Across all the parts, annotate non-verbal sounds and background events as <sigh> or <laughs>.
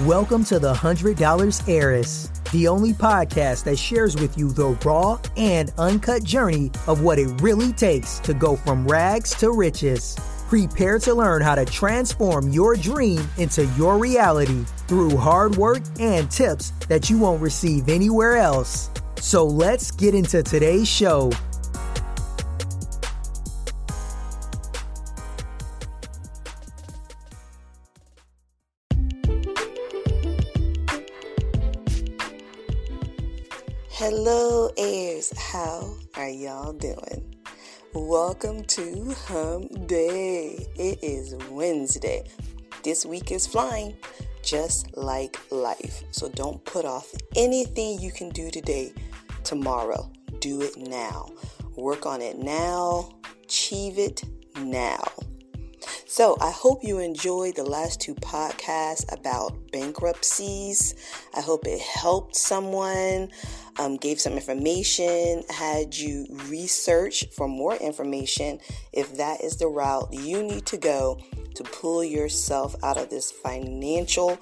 Welcome to the $100 Heiress, the only podcast that shares with you the raw and uncut journey of what it really takes to go from rags to riches. Prepare to learn how to transform your dream into your reality through hard work and tips that you won't receive anywhere else. So let's get into today's show. Hello, heirs. How are y'all doing? Welcome to Hump Day. It is Wednesday. This week is flying just like life. So don't put off anything you can do today, tomorrow. Do it now. Work on it now. Achieve it now. So, I hope you enjoyed the last two podcasts about bankruptcies. I hope it helped someone, um, gave some information, had you research for more information if that is the route you need to go to pull yourself out of this financial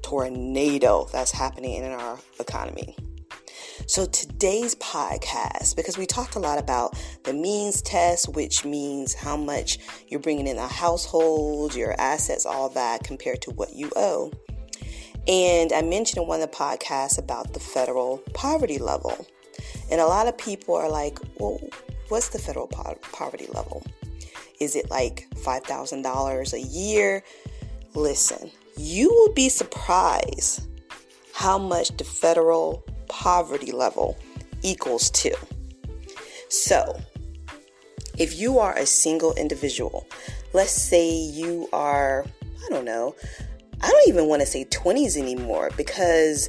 tornado that's happening in our economy. So, today's podcast, because we talked a lot about the means test, which means how much you're bringing in a household, your assets, all that compared to what you owe. And I mentioned in one of the podcasts about the federal poverty level. And a lot of people are like, well, what's the federal po- poverty level? Is it like $5,000 a year? Listen, you will be surprised how much the federal poverty level equals to. So, if you are a single individual, let's say you are, I don't know, I don't even want to say 20s anymore because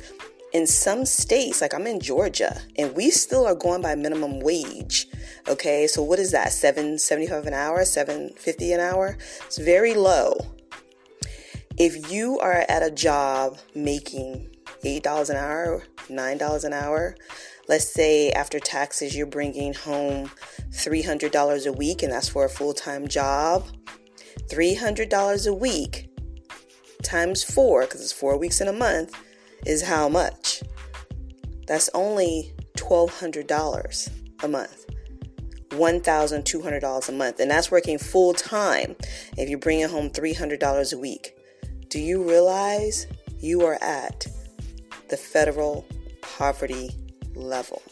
in some states, like I'm in Georgia, and we still are going by minimum wage. Okay, so what is that? Seven seventy-five an hour, seven fifty an hour. It's very low. If you are at a job making eight dollars an hour, nine dollars an hour, let's say after taxes you're bringing home three hundred dollars a week, and that's for a full-time job. Three hundred dollars a week times four, because it's four weeks in a month, is how much? That's only $1,200 a month. $1,200 a month. And that's working full time if you're bringing home $300 a week. Do you realize you are at the federal poverty level?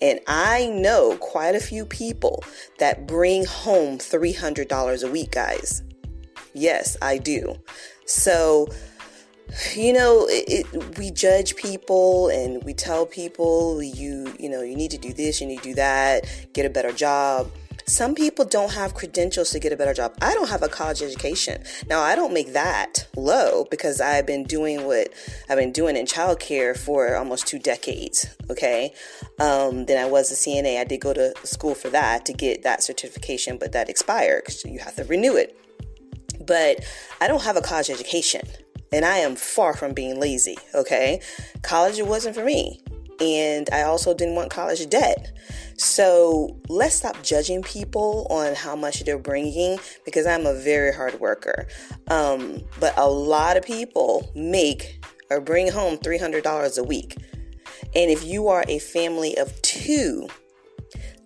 And I know quite a few people that bring home $300 a week, guys. Yes, I do. So, you know, it, it, we judge people and we tell people you, you know, you need to do this, you need to do that, get a better job. Some people don't have credentials to get a better job. I don't have a college education. Now, I don't make that low because I've been doing what I've been doing in childcare for almost two decades. Okay. Um, then I was a CNA. I did go to school for that to get that certification, but that expired because you have to renew it but I don't have a college education and I am far from being lazy, okay? College wasn't for me. And I also didn't want college debt. So let's stop judging people on how much they're bringing because I'm a very hard worker. Um, but a lot of people make or bring home $300 a week. And if you are a family of two,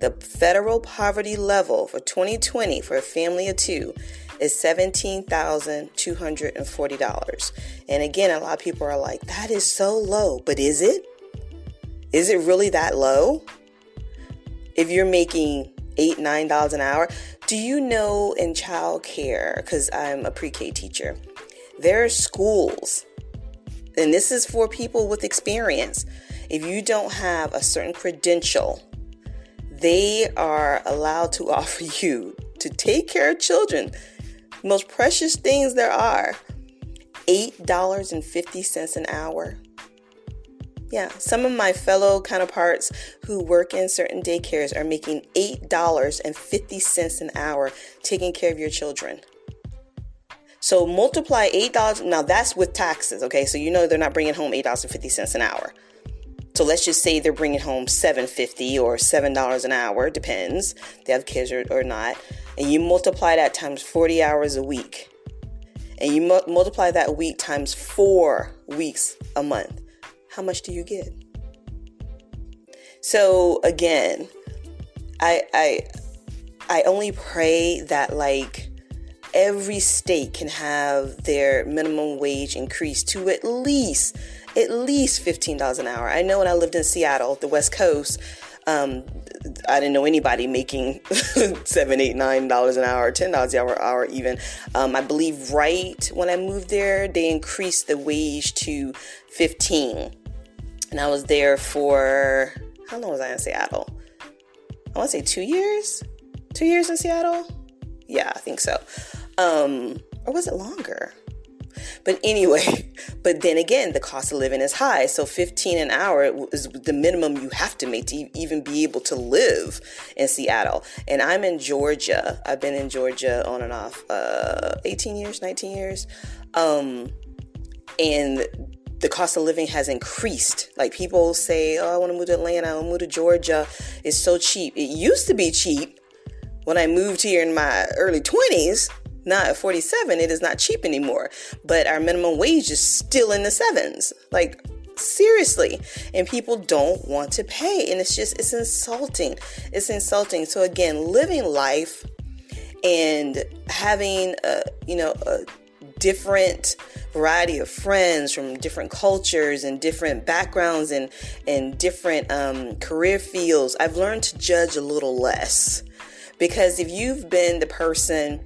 the federal poverty level for 2020 for a family of two is $17,240. And again, a lot of people are like, that is so low. But is it? Is it really that low? If you're making eight, nine dollars an hour, do you know in child care, because I'm a pre K teacher, there are schools, and this is for people with experience. If you don't have a certain credential, they are allowed to <laughs> offer you to take care of children most precious things there are. $8.50 an hour. Yeah, some of my fellow counterparts who work in certain daycares are making $8.50 an hour taking care of your children. So multiply $8, now that's with taxes, okay? So you know they're not bringing home $8.50 an hour. So let's just say they're bringing home $7.50 or $7 an hour, depends. They have kids or, or not and you multiply that times 40 hours a week. and you mu- multiply that week times four weeks a month, how much do you get? So again, I I I only pray that like every state can have their minimum wage increased to at least at least $15 an hour. I know when I lived in Seattle, the West Coast, um, I didn't know anybody making <laughs> seven, eight, nine dollars an hour, ten dollars an hour, hour even. Um, I believe right when I moved there, they increased the wage to fifteen, and I was there for how long was I in Seattle? I want to say two years, two years in Seattle. Yeah, I think so. Um, or was it longer? But anyway, <laughs> but then again, the cost of living is high. So 15 an hour is the minimum you have to make to even be able to live in Seattle. And I'm in Georgia. I've been in Georgia on and off uh, 18 years, 19 years. Um, and the cost of living has increased. Like people say, oh, I want to move to Atlanta, I want to move to Georgia. It's so cheap. It used to be cheap when I moved here in my early 20s not at 47 it is not cheap anymore but our minimum wage is still in the sevens like seriously and people don't want to pay and it's just it's insulting it's insulting so again living life and having a you know a different variety of friends from different cultures and different backgrounds and and different um, career fields i've learned to judge a little less. Because if you've been the person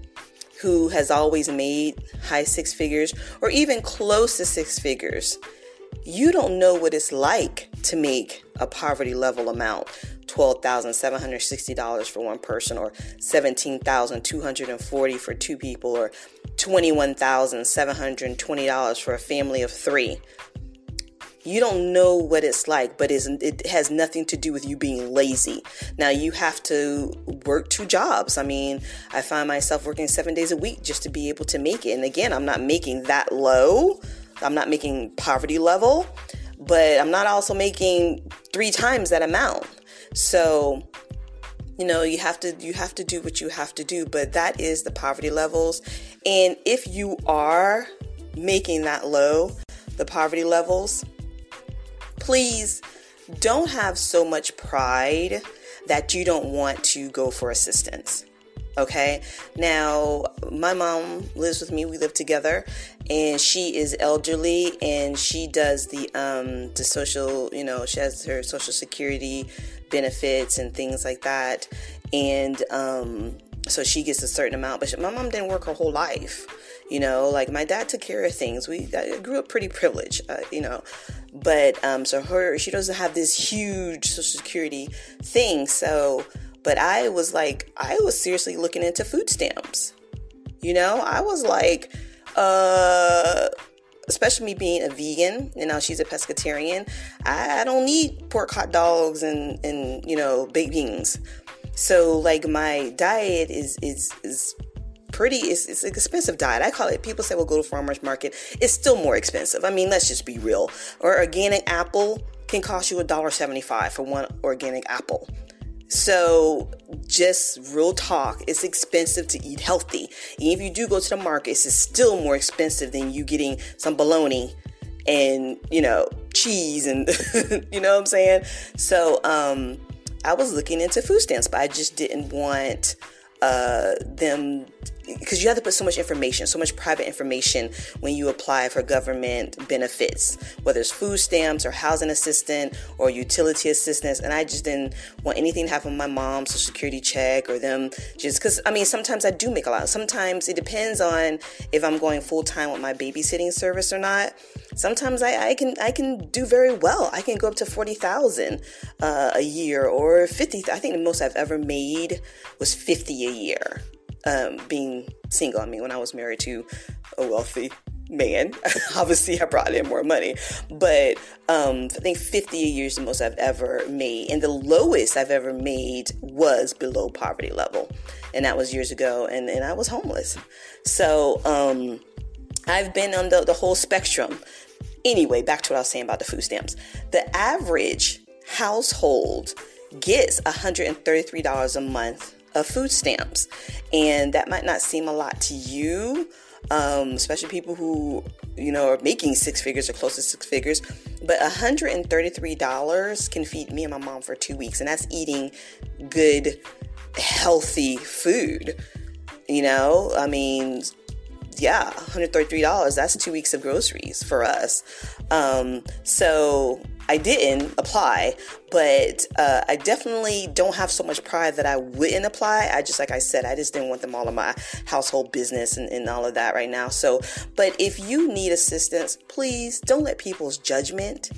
who has always made high six figures or even close to six figures, you don't know what it's like to make a poverty level amount $12,760 for one person or $17,240 for two people or $21,720 for a family of 3 you don't know what it's like, but it has nothing to do with you being lazy. Now, you have to work two jobs. I mean, I find myself working seven days a week just to be able to make it. And again, I'm not making that low, I'm not making poverty level, but I'm not also making three times that amount. So, you know you have to you have to do what you have to do but that is the poverty levels and if you are making that low the poverty levels please don't have so much pride that you don't want to go for assistance. Okay. Now, my mom lives with me. We live together, and she is elderly, and she does the um the social. You know, she has her social security benefits and things like that, and um, so she gets a certain amount. But she, my mom didn't work her whole life. You know, like my dad took care of things. We I grew up pretty privileged. Uh, you know, but um, so her she doesn't have this huge social security thing. So, but I was like, I was seriously looking into food stamps. You know, I was like, uh especially me being a vegan, and now she's a pescatarian. I, don't need pork hot dogs and and you know baked beans. So like my diet is is is pretty it's, it's an expensive diet i call it people say well go to farmers market it's still more expensive i mean let's just be real or organic apple can cost you a dollar 75 for one organic apple so just real talk it's expensive to eat healthy. And if you do go to the market it's still more expensive than you getting some bologna and you know cheese and <laughs> you know what i'm saying? So um i was looking into food stamps but i just didn't want uh them because you have to put so much information, so much private information when you apply for government benefits, whether it's food stamps or housing assistance or utility assistance. And I just didn't want anything to happen with my mom's social security check or them just because I mean, sometimes I do make a lot. Sometimes it depends on if I'm going full time with my babysitting service or not. Sometimes I, I can I can do very well. I can go up to forty thousand uh, a year or fifty. I think the most I've ever made was fifty a year um, being single. I mean, when I was married to a wealthy man, <laughs> obviously I brought in more money. But um, I think 50 a year is the most I've ever made. And the lowest I've ever made was below poverty level. And that was years ago. And, and I was homeless. So um, I've been on the, the whole spectrum. Anyway, back to what I was saying about the food stamps. The average household gets $133 a month of food stamps. And that might not seem a lot to you, um, especially people who, you know, are making six figures or close to six figures. But $133 can feed me and my mom for two weeks, and that's eating good, healthy food. You know, I mean, yeah, $133. That's two weeks of groceries for us. Um, so I didn't apply, but uh, I definitely don't have so much pride that I wouldn't apply. I just, like I said, I just didn't want them all in my household business and, and all of that right now. So, but if you need assistance, please don't let people's judgment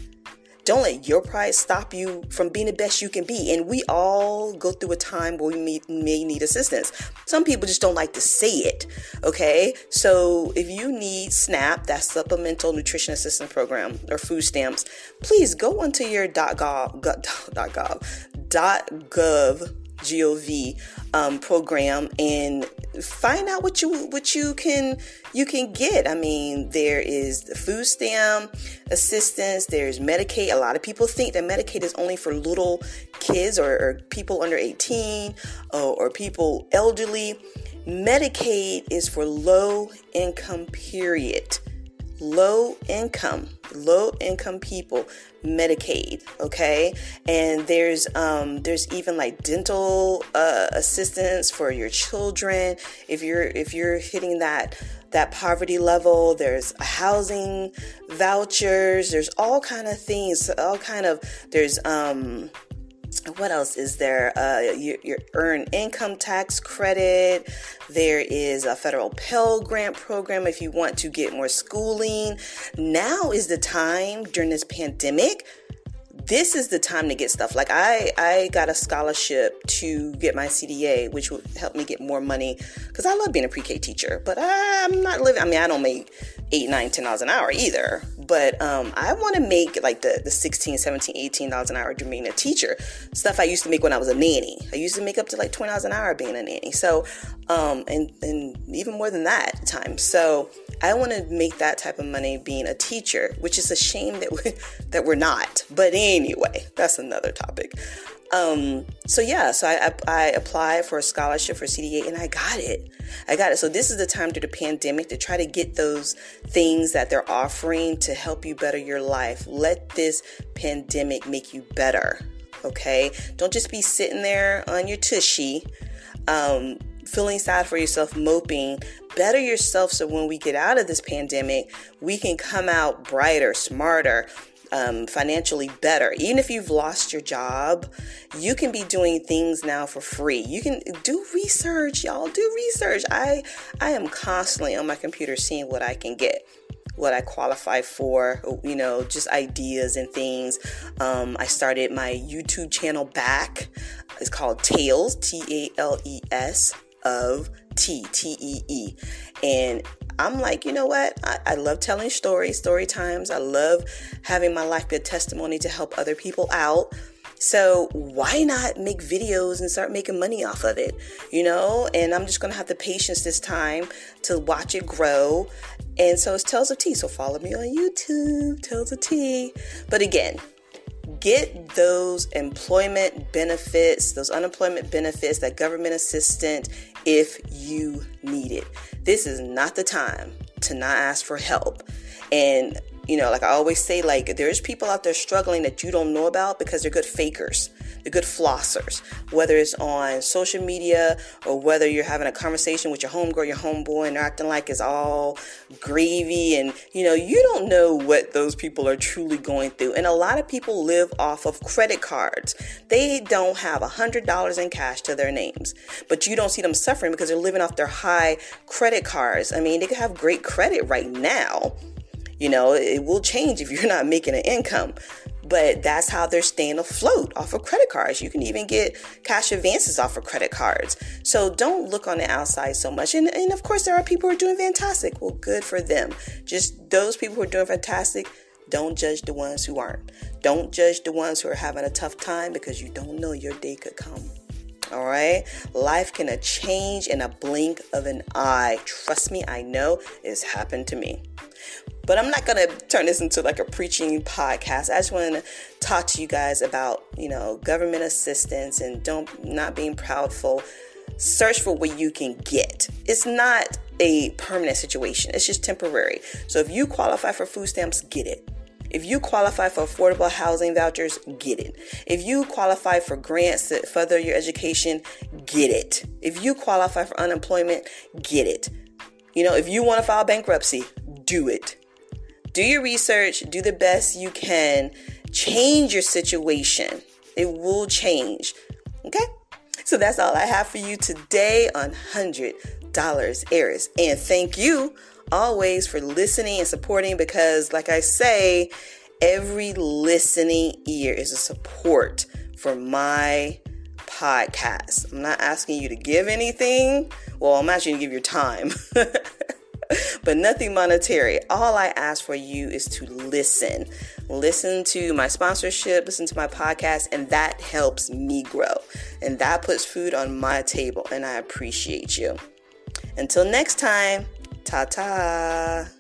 don't let your pride stop you from being the best you can be. And we all go through a time where we may, may need assistance. Some people just don't like to say it. Okay. So if you need SNAP, that Supplemental Nutrition Assistance Program or food stamps, please go onto your .gov, <laughs> .gov, .gov gov um, program and find out what you what you can you can get. I mean there is the food stamp assistance there's medicaid. A lot of people think that medicaid is only for little kids or, or people under 18 or, or people elderly. Medicaid is for low income period low income low income people medicaid okay? And there's um there's even like dental uh, assistance for your children. If you're if you're hitting that that poverty level there's housing vouchers. There's all kind of things all kind of there's um what else is there? Uh, you, you earn income tax credit. There is a federal Pell Grant program if you want to get more schooling. Now is the time during this pandemic this is the time to get stuff. Like I, I got a scholarship to get my CDA, which would help me get more money because I love being a pre-K teacher. But I'm not living. I mean, I don't make eight, nine, ten dollars an hour either. But um, I want to make like the, the 16, 17, 18 dollars an hour to being a teacher. Stuff I used to make when I was a nanny. I used to make up to like 20 dollars an hour being a nanny. So, um, and, and even more than that at times. So I want to make that type of money being a teacher, which is a shame that we, <laughs> that we're not. But anyway, that's another topic. Um, so yeah, so I, I, I applied for a scholarship for CDA and I got it. I got it. So this is the time through the pandemic to try to get those things that they're offering to help you better your life. Let this pandemic make you better. Okay. Don't just be sitting there on your tushy, um, feeling sad for yourself, moping. Better yourself so when we get out of this pandemic, we can come out brighter, smarter, um, financially better. Even if you've lost your job, you can be doing things now for free. You can do research, y'all. Do research. I I am constantly on my computer seeing what I can get what I qualify for, you know, just ideas and things. Um, I started my YouTube channel back. It's called Tales, T A L E S, of T T E E. And I'm like, you know what? I, I, love telling stories, story times. I love having my life be a testimony to help other people out. So why not make videos and start making money off of it? You know, and I'm just gonna have the patience this time to watch it grow. And so it's Tales of T. So follow me on YouTube, Tales of T. But again, get those employment benefits, those unemployment benefits, that government assistance if you need it. This is not the time to not ask for help. And you know, like I always say, like there's people out there struggling that you don't know about because they're good fakers. They're good flossers. Whether it's on social media or whether you're having a conversation with your homegirl, your homeboy, and they're acting like it's all gravy, and you know, you don't know what those people are truly going through. And a lot of people live off of credit cards. They don't have a hundred dollars in cash to their names, but you don't see them suffering because they're living off their high credit cards. I mean, they could have great credit right now you know, it will change if you're not making an income. But that's how they're staying afloat off of credit cards. You can even get cash advances off of credit cards. So don't look on the outside so much. And, and of course, there are people who are doing fantastic. Well, good for them. Just those people who are doing fantastic, don't judge the ones who aren't. Don't judge the ones who are having a tough time because you don't know your day could come. All right. Life can change in a blink of an eye. Trust me, I know it's happened to me. But I'm not going to turn this into like a preaching podcast. I just want to talk to you guys about, you know, government assistance and don't not being proudful. search for what you can get. It's not a permanent situation, it's just temporary. So if you qualify for food stamps, get it. If you qualify for affordable housing vouchers, get it. If you qualify for grants to further your education, get it. If you qualify for unemployment, get it. You know, if you want to file bankruptcy, do it. Do your research, do the best you can, change your situation. It will change. Okay? So that's all I have for you today on $100 Heiress. And thank you always for listening and supporting because, like I say, every listening ear is a support for my podcast. I'm not asking you to give anything. Well, I'm asking you to give your time. <laughs> but nothing monetary. All I ask for you is to listen. Listen to my sponsorship, listen to my podcast, and that helps me grow. And that puts food on my table, and I appreciate you. Until next time, ta ta.